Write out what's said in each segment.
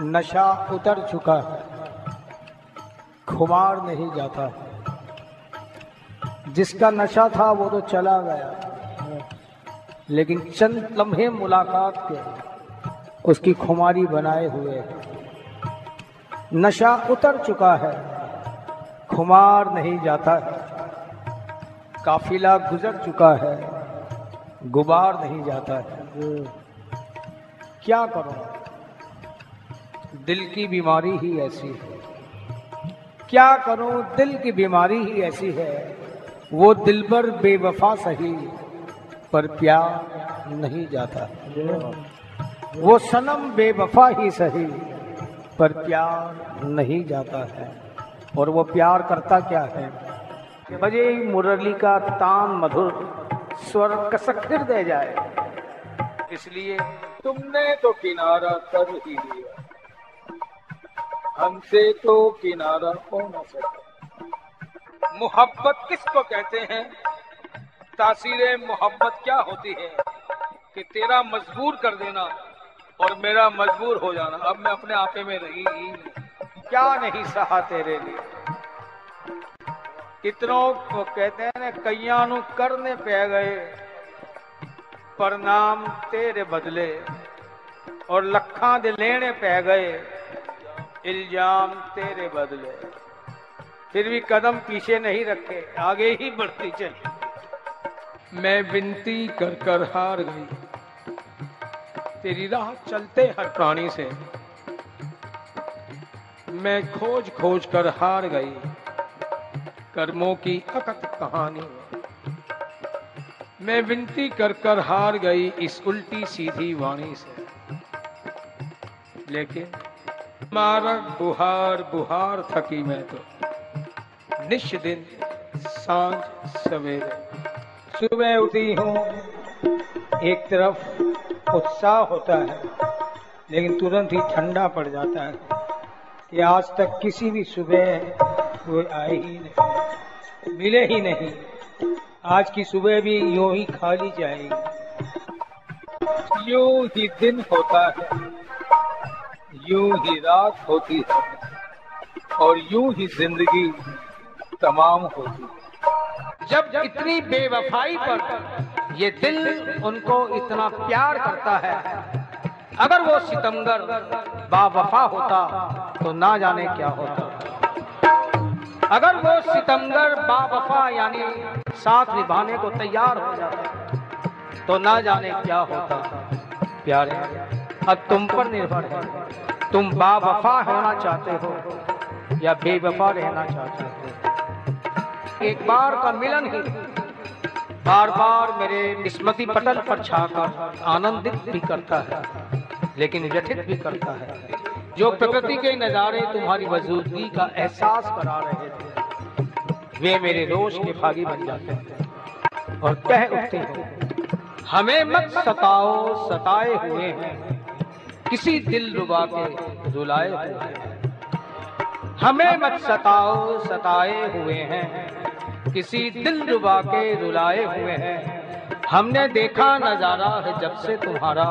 नशा उतर चुका है। खुमार नहीं जाता। जिसका नशा था वो तो चला गया। लेकिन चंद लम्हे मुलाकात के उसकी खुमारी बनाए हुए नशा उतर चुका है। खुमार नहीं जाता। है काफिला गुजर चुका है। गुबार नहीं जाता है। क्या करो? दिल की बीमारी ही ऐसी है। क्या करूँ, दिल की बीमारी ही ऐसी है। वो दिल पर बेवफा सही, पर प्यार नहीं जाता। वो सनम बेवफा ही सही, पर प्यार नहीं जाता है। और वो प्यार करता क्या है? बजे मुरली का तान मधुर स्वर कसक हृदय जाए। इसलिए तुमने तो किनारा कर ही लिया। हमसे तो किनारा हो न सका मोहब्बत किसको कहते हैं? तासीर मोहब्बत क्या होती है कि तेरा मजबूर कर देना और मेरा मजबूर हो जाना। अब मैं अपने आपे में रही ही क्या नहीं सहा तेरे लिए? कितनों को कहते हैं ना कईया करने पे गए प्रणाम तेरे बदले और लखा दे लेने पे गए। इल्ज़ाम तेरे बदले। फिर भी कदम पीछे नहीं रखे, आगे ही बढ़ती चली। मैं विनती कर कर हार गई। तेरी राह चलते हर प्राणी से। मैं खोज खोज कर हार गई, कर्मों की अकत कहानी। मैं विनती कर कर हार गई इस उल्टी सीधी वाणी से। लेकिन मारक बुहार बुहार थकी मैं तो। निश दिन, साँझ सवेरे। सुबह उठी हूँ, एक तरफ़ उत्साह होता है, लेकिन तुरंत ही ठंडा पड़ जाता है कि आज तक किसी भी सुबह कोई आए ही नहीं, मिले ही नहीं। आज की सुबह भी यूँ ही खाली जाएगी। यूँ ही दिन होता है। यूँ ही रात होती है और यूँ ही ज़िंदगी तमाम होती है। जब इतनी बेवफाई पर ये दिल उनको इतना प्यार करता है, अगर वो सितमगर बावफा होता तो ना जाने क्या होता। अगर वो सितमगर बावफा यानी साथ निभाने को तैयार हो जाता तो ना जाने क्या होता। प्यारे, अब तुम पर निर्भर है। तुम बावफा होना चाहते हो या बेवफा रहना चाहते हो? एक बार का मिलन ही बार बार मेरे स्मृति पटल पर छाकर आनंदित भी करता है, लेकिन व्यथित भी करता है। जो प्रकृति के नज़ारे तुम्हारी मौजूदगी का एहसास करा रहे थे, वे मेरे रोश के भागी बन जाते हैं और कह उठते हैं, हमें मत सताओ, सताए हुए हैं। किसी दिल रुबा के रुलाए हमें मत सताओ, सताए हुए हैं। किसी दिल रुबा के रुलाए हुए हैं। हमने देखा नज़ारा है जब से तुम्हारा।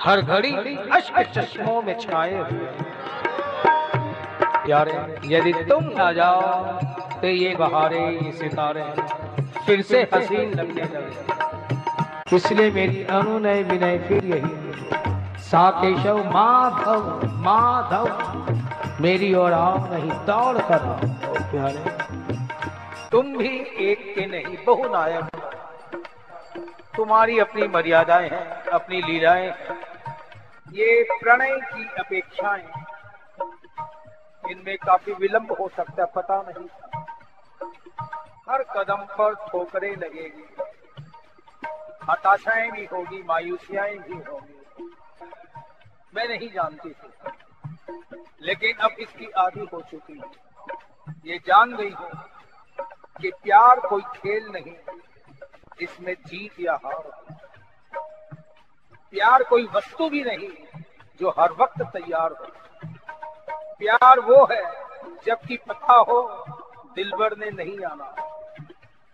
हर घड़ी अश्क चश्मों में छाए हुए यारे यदि तुम ना जाओ तो ये बहारे, ये सितारे फिर से हसीन लगने लगे। इसलिए मेरी अनुनय विनय, फिर यही। सा केशव माधव माधव मेरी और आओ नहीं दौड़ कर प्यारे। तुम भी एक के नहीं बहुनायक। तुम्हारी अपनी मर्यादाएँ हैं अपनी लीलाएँ हैं। ये प्रणय की अपेक्षाएँ इनमें काफ़ी विलंब हो सकता है पता नहीं। हर कदम पर ठोकरें लगेगी। हताशाएँ भी होगी मायूसियाएँ भी होगी। मैं नहीं जानती थी। लेकिन अब इसकी आदि हो चुकी है। ये जान गई हूँ कि प्यार कोई खेल नहीं, इसमें जीत या हार। प्यार कोई वस्तु भी नहीं जो हर वक्त तैयार हो। प्यार वो है, जबकि पता हो दिलबर ने नहीं आना।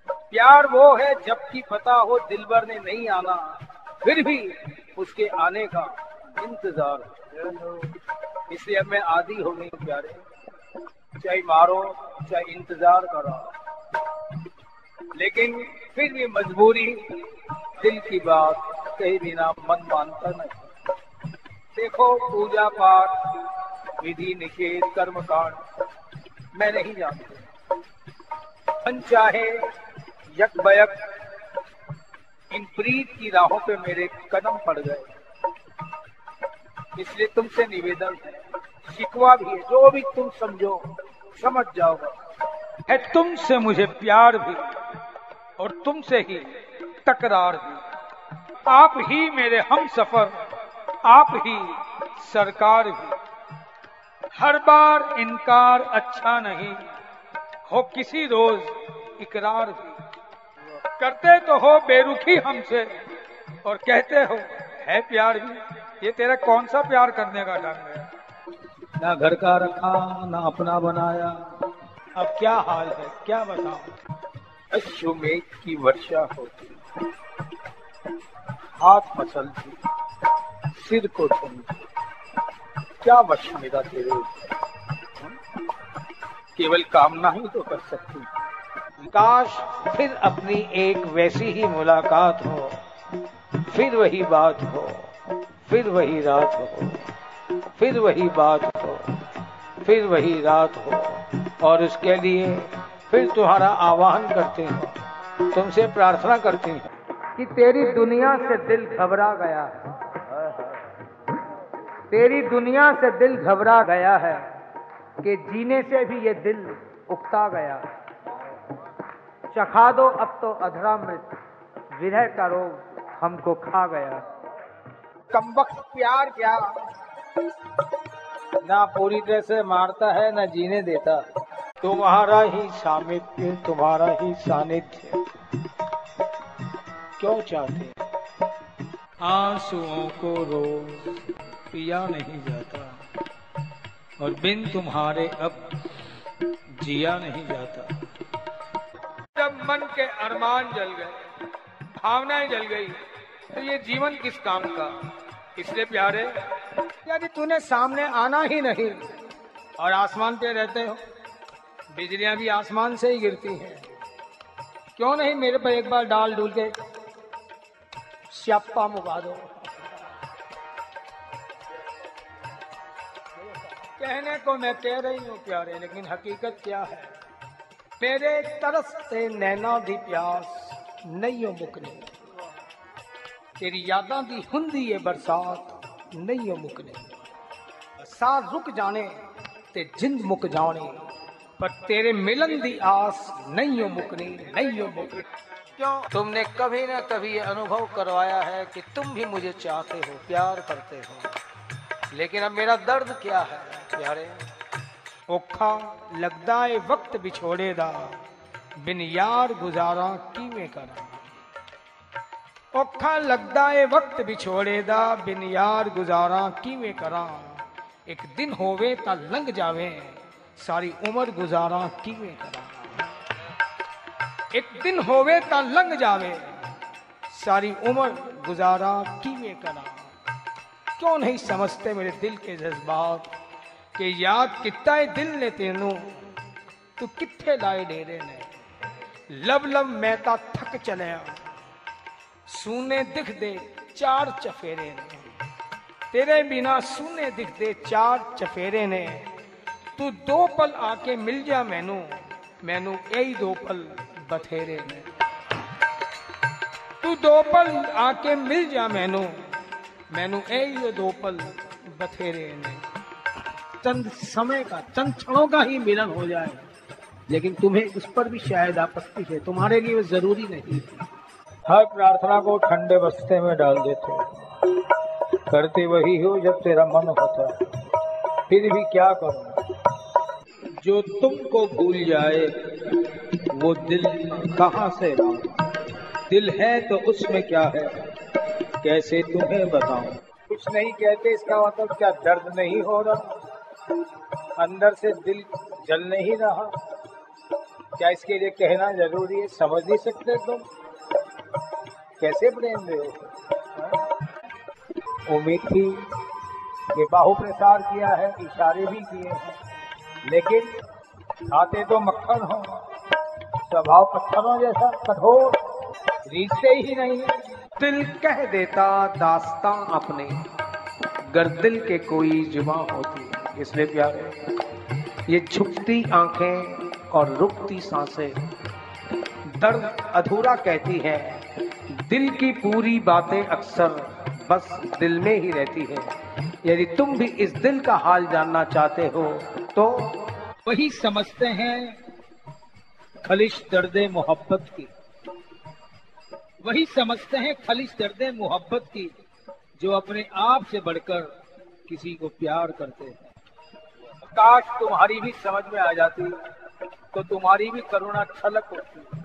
प्यार वो है, जबकि पता हो दिलबर ने नहीं आना। फिर भी उसके आने का इंतज़ार। इसलिए मैं आदि हो गई प्यारे। चाहे मारो, चाहे इंतज़ार करो। लेकिन फिर भी मजबूरी, दिल की बात कहीं बिना मन मानता नहीं। देखो पूजा पाठ, विधि निषेध कर्म कांड मैं नहीं जानती। मन चाहे यक बयक, इन प्रीत की राहों पे मेरे कदम पड़ गए। इसलिए तुमसे निवेदन शिकवा भी है, जो भी तुम समझो, समझ जाओगे। है तुमसे मुझे प्यार भी और तुमसे ही तकरार भी। आप ही मेरे हम सफ़र, आप ही सरकार भी। हर बार इनकार अच्छा नहीं, हो किसी रोज इकरार भी। करते तो हो बेरुखी हमसे और कहते हो, है प्यार भी। ये तेरा कौन सा प्यार करने का ढंग है? ना घर का रखा ना अपना बनाया। अब क्या हाल है? क्या बताओ अश्वमेघ की वर्षा होती हाथ मसलती सिर को चुनती क्या वश मेरा तेरे केवल कामना ही तो कर सकती। काश फिर अपनी एक वैसी ही मुलाकात हो फिर वही बात हो। फिर वही रात हो, फिर वही बात हो, फिर वही रात हो। और उसके लिए फिर तुम्हारा आह्वान करते हो, तुमसे प्रार्थना करते हैं कि तेरी दुनिया से दिल घबरा गया है। तेरी दुनिया से दिल घबरा गया है कि जीने से भी ये दिल उकता गया चखा दो अब तो अधरा मृत, विरह का रोग हमको खा गया कम प्यार क्या? ना पूरी तरह से मारता है ना जीने देता। तुम्हारा ही सामिप्य तुम्हारा ही सानिध्य। क्यों चाहते आंसुओं को रोज पिया नहीं जाता और बिन तुम्हारे अब जिया नहीं जाता। जब मन के अरमान जल गए भावनाएँ जल गई तो ये जीवन किस काम का? इसलिए प्यारे। यदि तूने सामने आना ही नहीं। और आसमान पे रहते हो। बिजलियाँ भी आसमान से ही गिरती हैं। क्यों नहीं मेरे पर एक बार डाल डूल के स्यापा मुका दो। कहने को मैं कह रही हूँ प्यारे, लेकिन हकीकत क्या है? मेरे तरस से नैना दी प्यास नहीं हो मुकने। तेरी यादा हुंदी ये बरसात नहीं हो मुकने। सा रुक जाने ते जिंद मुक जाने पर तेरे मिलन दी आस नहीं हो मुकनी नहीं हो मुकनी। क्यों? तुमने कभी ना कभी अनुभव करवाया है कि तुम भी मुझे चाहते हो प्यार करते हो। लेकिन अब मेरा दर्द क्या है प्यारे? औखा लगदा है वक्त बिछोड़े दा बिन यार गुजारा किवें करा। औखा लगदा है वक्त दा बिन यार गुजारा किवें करा एक दिन होवे ता लंघ जावे सारी उम्र गुजारा किवें करा एक दिन होवे ता लंघ जावे सारी उम्र गुजारा किवें करा क्यों नहीं समझते मेरे दिल के जज्बात कि याद किता है दिल ने तेनू तू किथे लाए डेरे ने लब लब मैं थक चलिया सूने दिख दे चार चफेरे ने। तेरे बिना सूने दिख दे चार चफेरे ने। तू दो पल आके मिल जा मैनू मैनू यही दो पल बथेरे ने। तू दो पल आके मिल जा मैनू मैनू यही दो पल बथेरे ने। चंद समय का, चंद क्षणों का ही मिलन हो जाए, लेकिन तुम्हें उस पर भी शायद आपत्ति है। तुम्हारे लिए वो ज़रूरी नहीं हर प्रार्थना को ठंडे बस्ते में डाल देते करते वही हो जब तेरा मन होता फिर भी क्या करूँ? जो तुमको भूल जाए, वो दिल कहाँ से दिल है तो उसमें क्या है? कैसे तुम्हें बताऊँ? कुछ नहीं कहते, इसका मतलब क्या दर्द नहीं हो रहा? अंदर से दिल जल नहीं रहा। क्या इसके लिए कहना ज़रूरी है? समझ नहीं सकते तुम? कैसे प्रेम दे उम्मीद थी कि बाहु प्रसार किया है, इशारे भी किए हैं। लेकिन खाते तो मक्खन हो, स्वभाव पत्थरों जैसा कठोर, रीझते ही नहीं। दिल कह देता दास्ता अपने गर दिल के कोई जुबा होती। इसलिए प्यारे, ये झुकती आँखें और रुकती साँसें, दर्द अधूरा कहती है। दिल की पूरी बातें अक्सर बस दिल में ही रहती है। यदि तुम भी इस दिल का हाल जानना चाहते हो तो वही समझते हैं खलिश दर्द मोहब्बत की। वही समझते हैं खलिश दर्द मोहब्बत की, जो अपने आप से बढ़कर किसी को प्यार करते हैं। काश तुम्हारी भी समझ में आ जाती तो तुम्हारी भी करुणा छलक होती।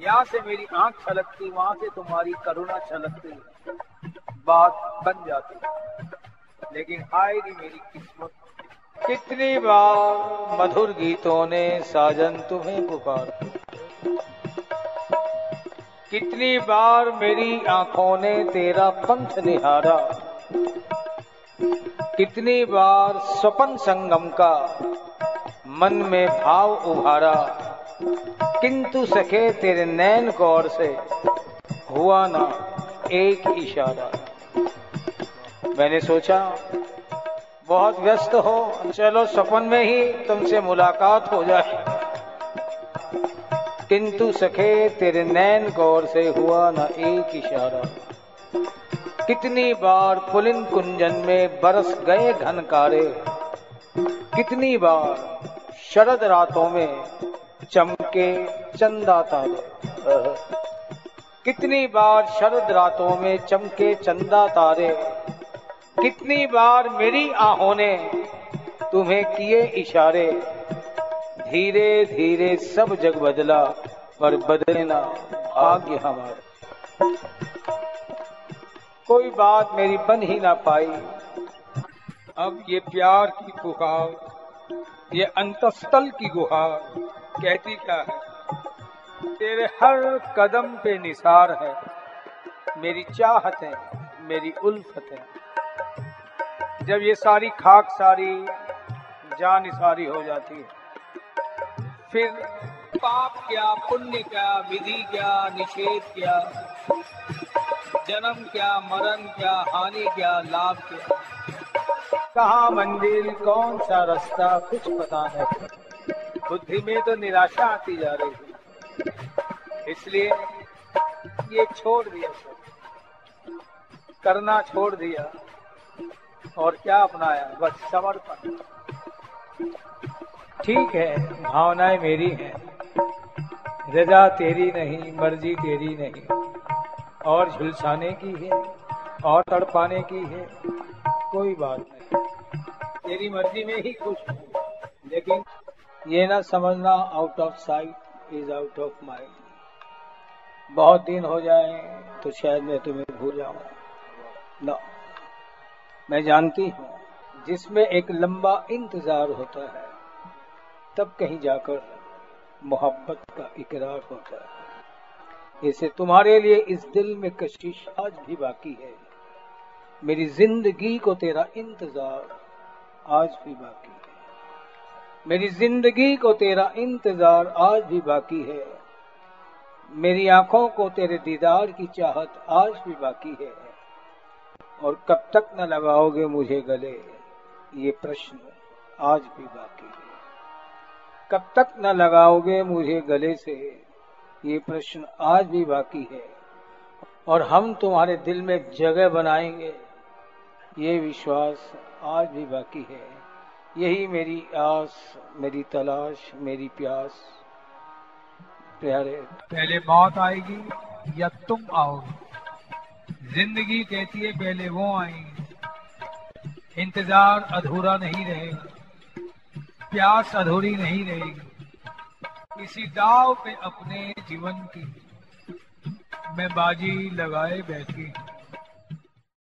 यहाँ से मेरी आँख छलकती, वहाँ से तुम्हारी करुणा छलकती, बात बन जाती। लेकिन आएगी मेरी किस्मत। कितनी बार मधुर गीतों ने साजन तुम्हें पुकार। कितनी बार मेरी आँखों ने तेरा पंथ निहारा। कितनी बार स्वपन संगम का मन में भाव उभारा। किंतु सखे, तेरे नैन गौर से हुआ ना एक इशारा। मैंने सोचा, बहुत व्यस्त हो, चलो सपन में ही तुमसे मुलाकात हो जाए। किंतु सखे, तेरे नैन गौर से हुआ ना एक इशारा। कितनी बार पुलिन कुंजन में बरस गए घनकारे। कितनी बार शरद रातों में चमके चंदा तारे। कितनी बार शरद रातों में चमके चंदा तारे। कितनी बार मेरी आहों ने तुम्हें किए इशारे। धीरे धीरे सब जग बदला, पर बदले ना भाग्य हमारे। कोई बात मेरी बन ही ना पाई। अब ये प्यार की पुकार ये अंतस्थल की गुहार कहती क्या है? तेरे हर कदम पे निसार है। मेरी चाहत है, मेरी उल्फत है। जब ये सारी खाक सारी, जान सारी हो जाती है। फिर पाप क्या, पुण्य क्या, विधि क्या, निषेध क्या, जन्म क्या, मरण क्या, हानि क्या, लाभ क्या? कहा मंदिर कौन सा रास्ता, कुछ पता नहीं। बुद्धि में तो निराशा आती जा रही है इसलिए ये छोड़ दिया सब। करना छोड़ दिया और क्या अपनाया? बस समर्पण। ठीक है, भावनाएँ मेरी हैं। रजा तेरी नहीं, मर्ज़ी तेरी नहीं। और झुलसाने की है, और तड़पाने की है, कोई बात नहीं। तेरी मर्ज़ी में ही खुश हूँ, लेकिन ये ना समझना out of sight is out of mind बहुत दिन हो जाए तो शायद मैं तुम्हें भूल जाऊँ। ना मैं जानती हूँ, जिसमें एक लंबा इंतज़ार होता है, तब कहीं जाकर मोहब्बत का इकरार होता है। इसे तुम्हारे लिए इस दिल में कशिश आज भी बाकी है। मेरी ज़िंदगी को तेरा इंतज़ार आज भी बाकी है। मेरी ज़िंदगी को तेरा इंतज़ार आज भी बाकी है। मेरी आँखों को तेरे दीदार की चाहत आज भी बाकी है। और कब तक न लगाओगे मुझे गले, ये प्रश्न आज भी बाकी है। कब तक न लगाओगे मुझे गले से, ये प्रश्न आज भी बाकी है। और हम तुम्हारे दिल में जगह बनाएँगे, ये विश्वास आज भी बाकी है। यही मेरी आस, मेरी तलाश, मेरी प्यास। प्यारे पहले मौत आएगी, या तुम आओगे? ज़िंदगी कहती है, पहले वो आएँगे। इंतज़ार अधूरा नहीं रहेगा, प्यास अधूरी नहीं रहेगी। इसी दाव पे अपने जीवन की मैं बाजी लगाए बैठी